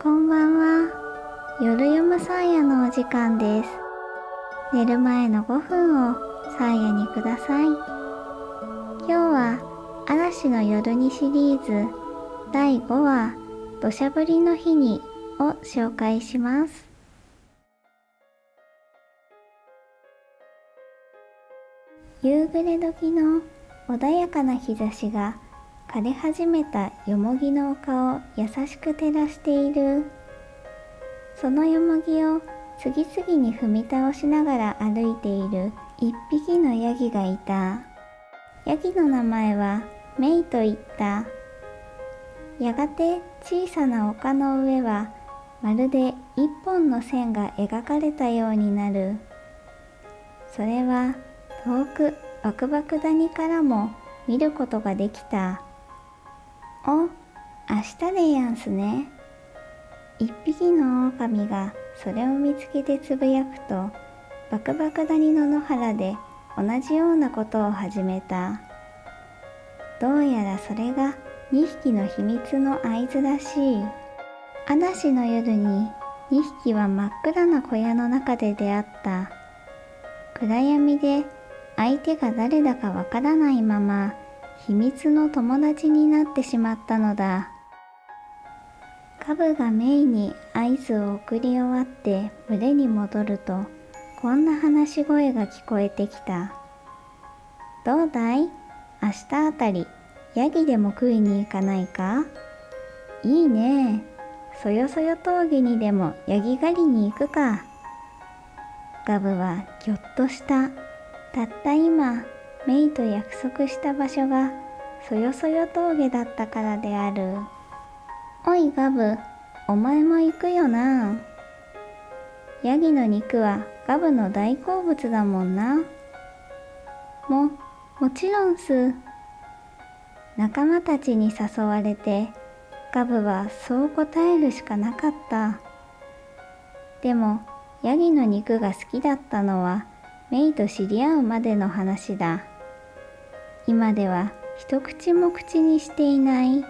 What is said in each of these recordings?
こんばんは。夜読むサーヤのお時間です。寝る前の5分をサーヤにください。今日は嵐の夜にシリーズ第5話土砂降りの日にを紹介します。夕暮れ時の穏やかな日差しが枯れ始めたよもぎの丘を優しく照らしている。そのよもぎを次々に踏み倒しながら歩いている一匹のヤギがいた。ヤギの名前はメイと言った。やがて小さな丘の上はまるで一本の線が描かれたようになる。それは遠くバクバク谷からも見ることができた。お、明日でやんすね。一匹の狼がそれを見つけてつぶやくと、バクバク谷の野原で同じようなことを始めた。どうやらそれが2匹の秘密の合図らしい。嵐の夜に2匹は真っ暗な小屋の中で出会った。暗闇で相手が誰だかわからないまま秘密の友達になってしまったのだ。カブがメイに合図を送り終わって群れに戻るとこんな話し声が聞こえてきた。どうだい？明日あたりヤギでも食いに行かないか？いいね。そよそよ峠にでもヤギ狩りに行くか。ガブはぎょっとした。たった今メイと約束した場所がそよそよ峠だったからである。おいガブ、お前も行くよな。ヤギの肉はガブの大好物だもんな。も、もちろんす。仲間たちに誘われて、ガブはそう答えるしかなかった。でも、ヤギの肉が好きだったのは、メイと知り合うまでの話だ。今では一口も口にしていない。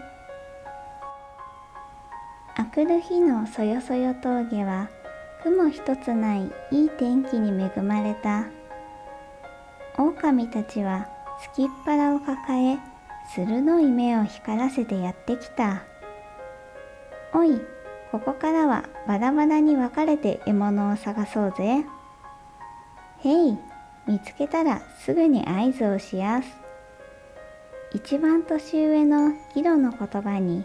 あくる日のそよそよ峠は雲一つないいい天気に恵まれた。狼たちはすきっ腹を抱え鋭い目を光らせてやってきた。おいここからはバラバラに分かれて獲物を探そうぜ。へい見つけたらすぐに合図をしやす。一番年上のギロの言葉に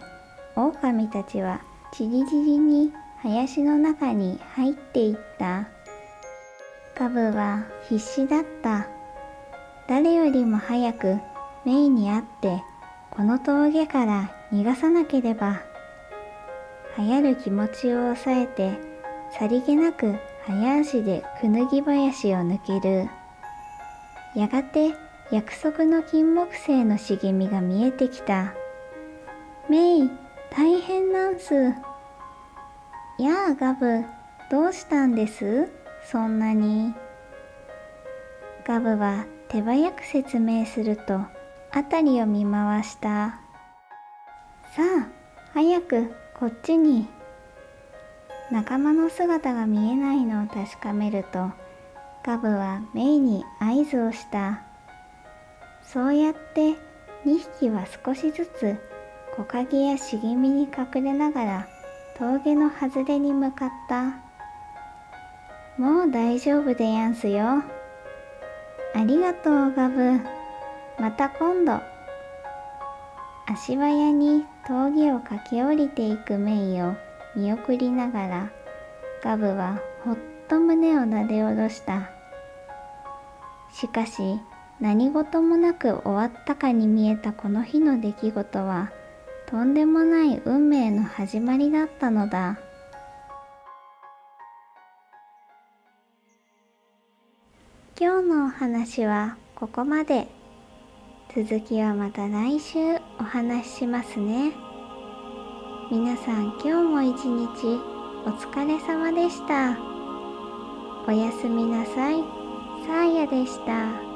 狼たちはちりぢりに林の中に入っていった。カブは必死だった。誰よりも早くメイに会ってこの峠から逃がさなければ。流行る気持ちを抑えてさりげなく早足でくぬぎ林を抜ける。やがて約束の金木犀の茂みが見えてきた。メイ、大変なんす。やあ、ガブ、どうしたんです？そんなに。ガブは手早く説明すると、辺りを見回した。さあ、早くこっちに。仲間の姿が見えないのを確かめると、ガブはメイに合図をした。そうやって2匹は少しずつ木陰や茂みに隠れながら峠の外れに向かったもう大丈夫でやんすよありがとうガブまた今度足早に峠を駆け下りていくメイを見送りながらガブはほっと胸をなで下ろしたしかし何事もなく終わったかに見えたこの日の出来事はとんでもない運命の始まりだったのだ。今日のお話はここまで。続きはまた来週お話ししますね。皆さん今日も一日お疲れ様でした。おやすみなさい。さあやでした。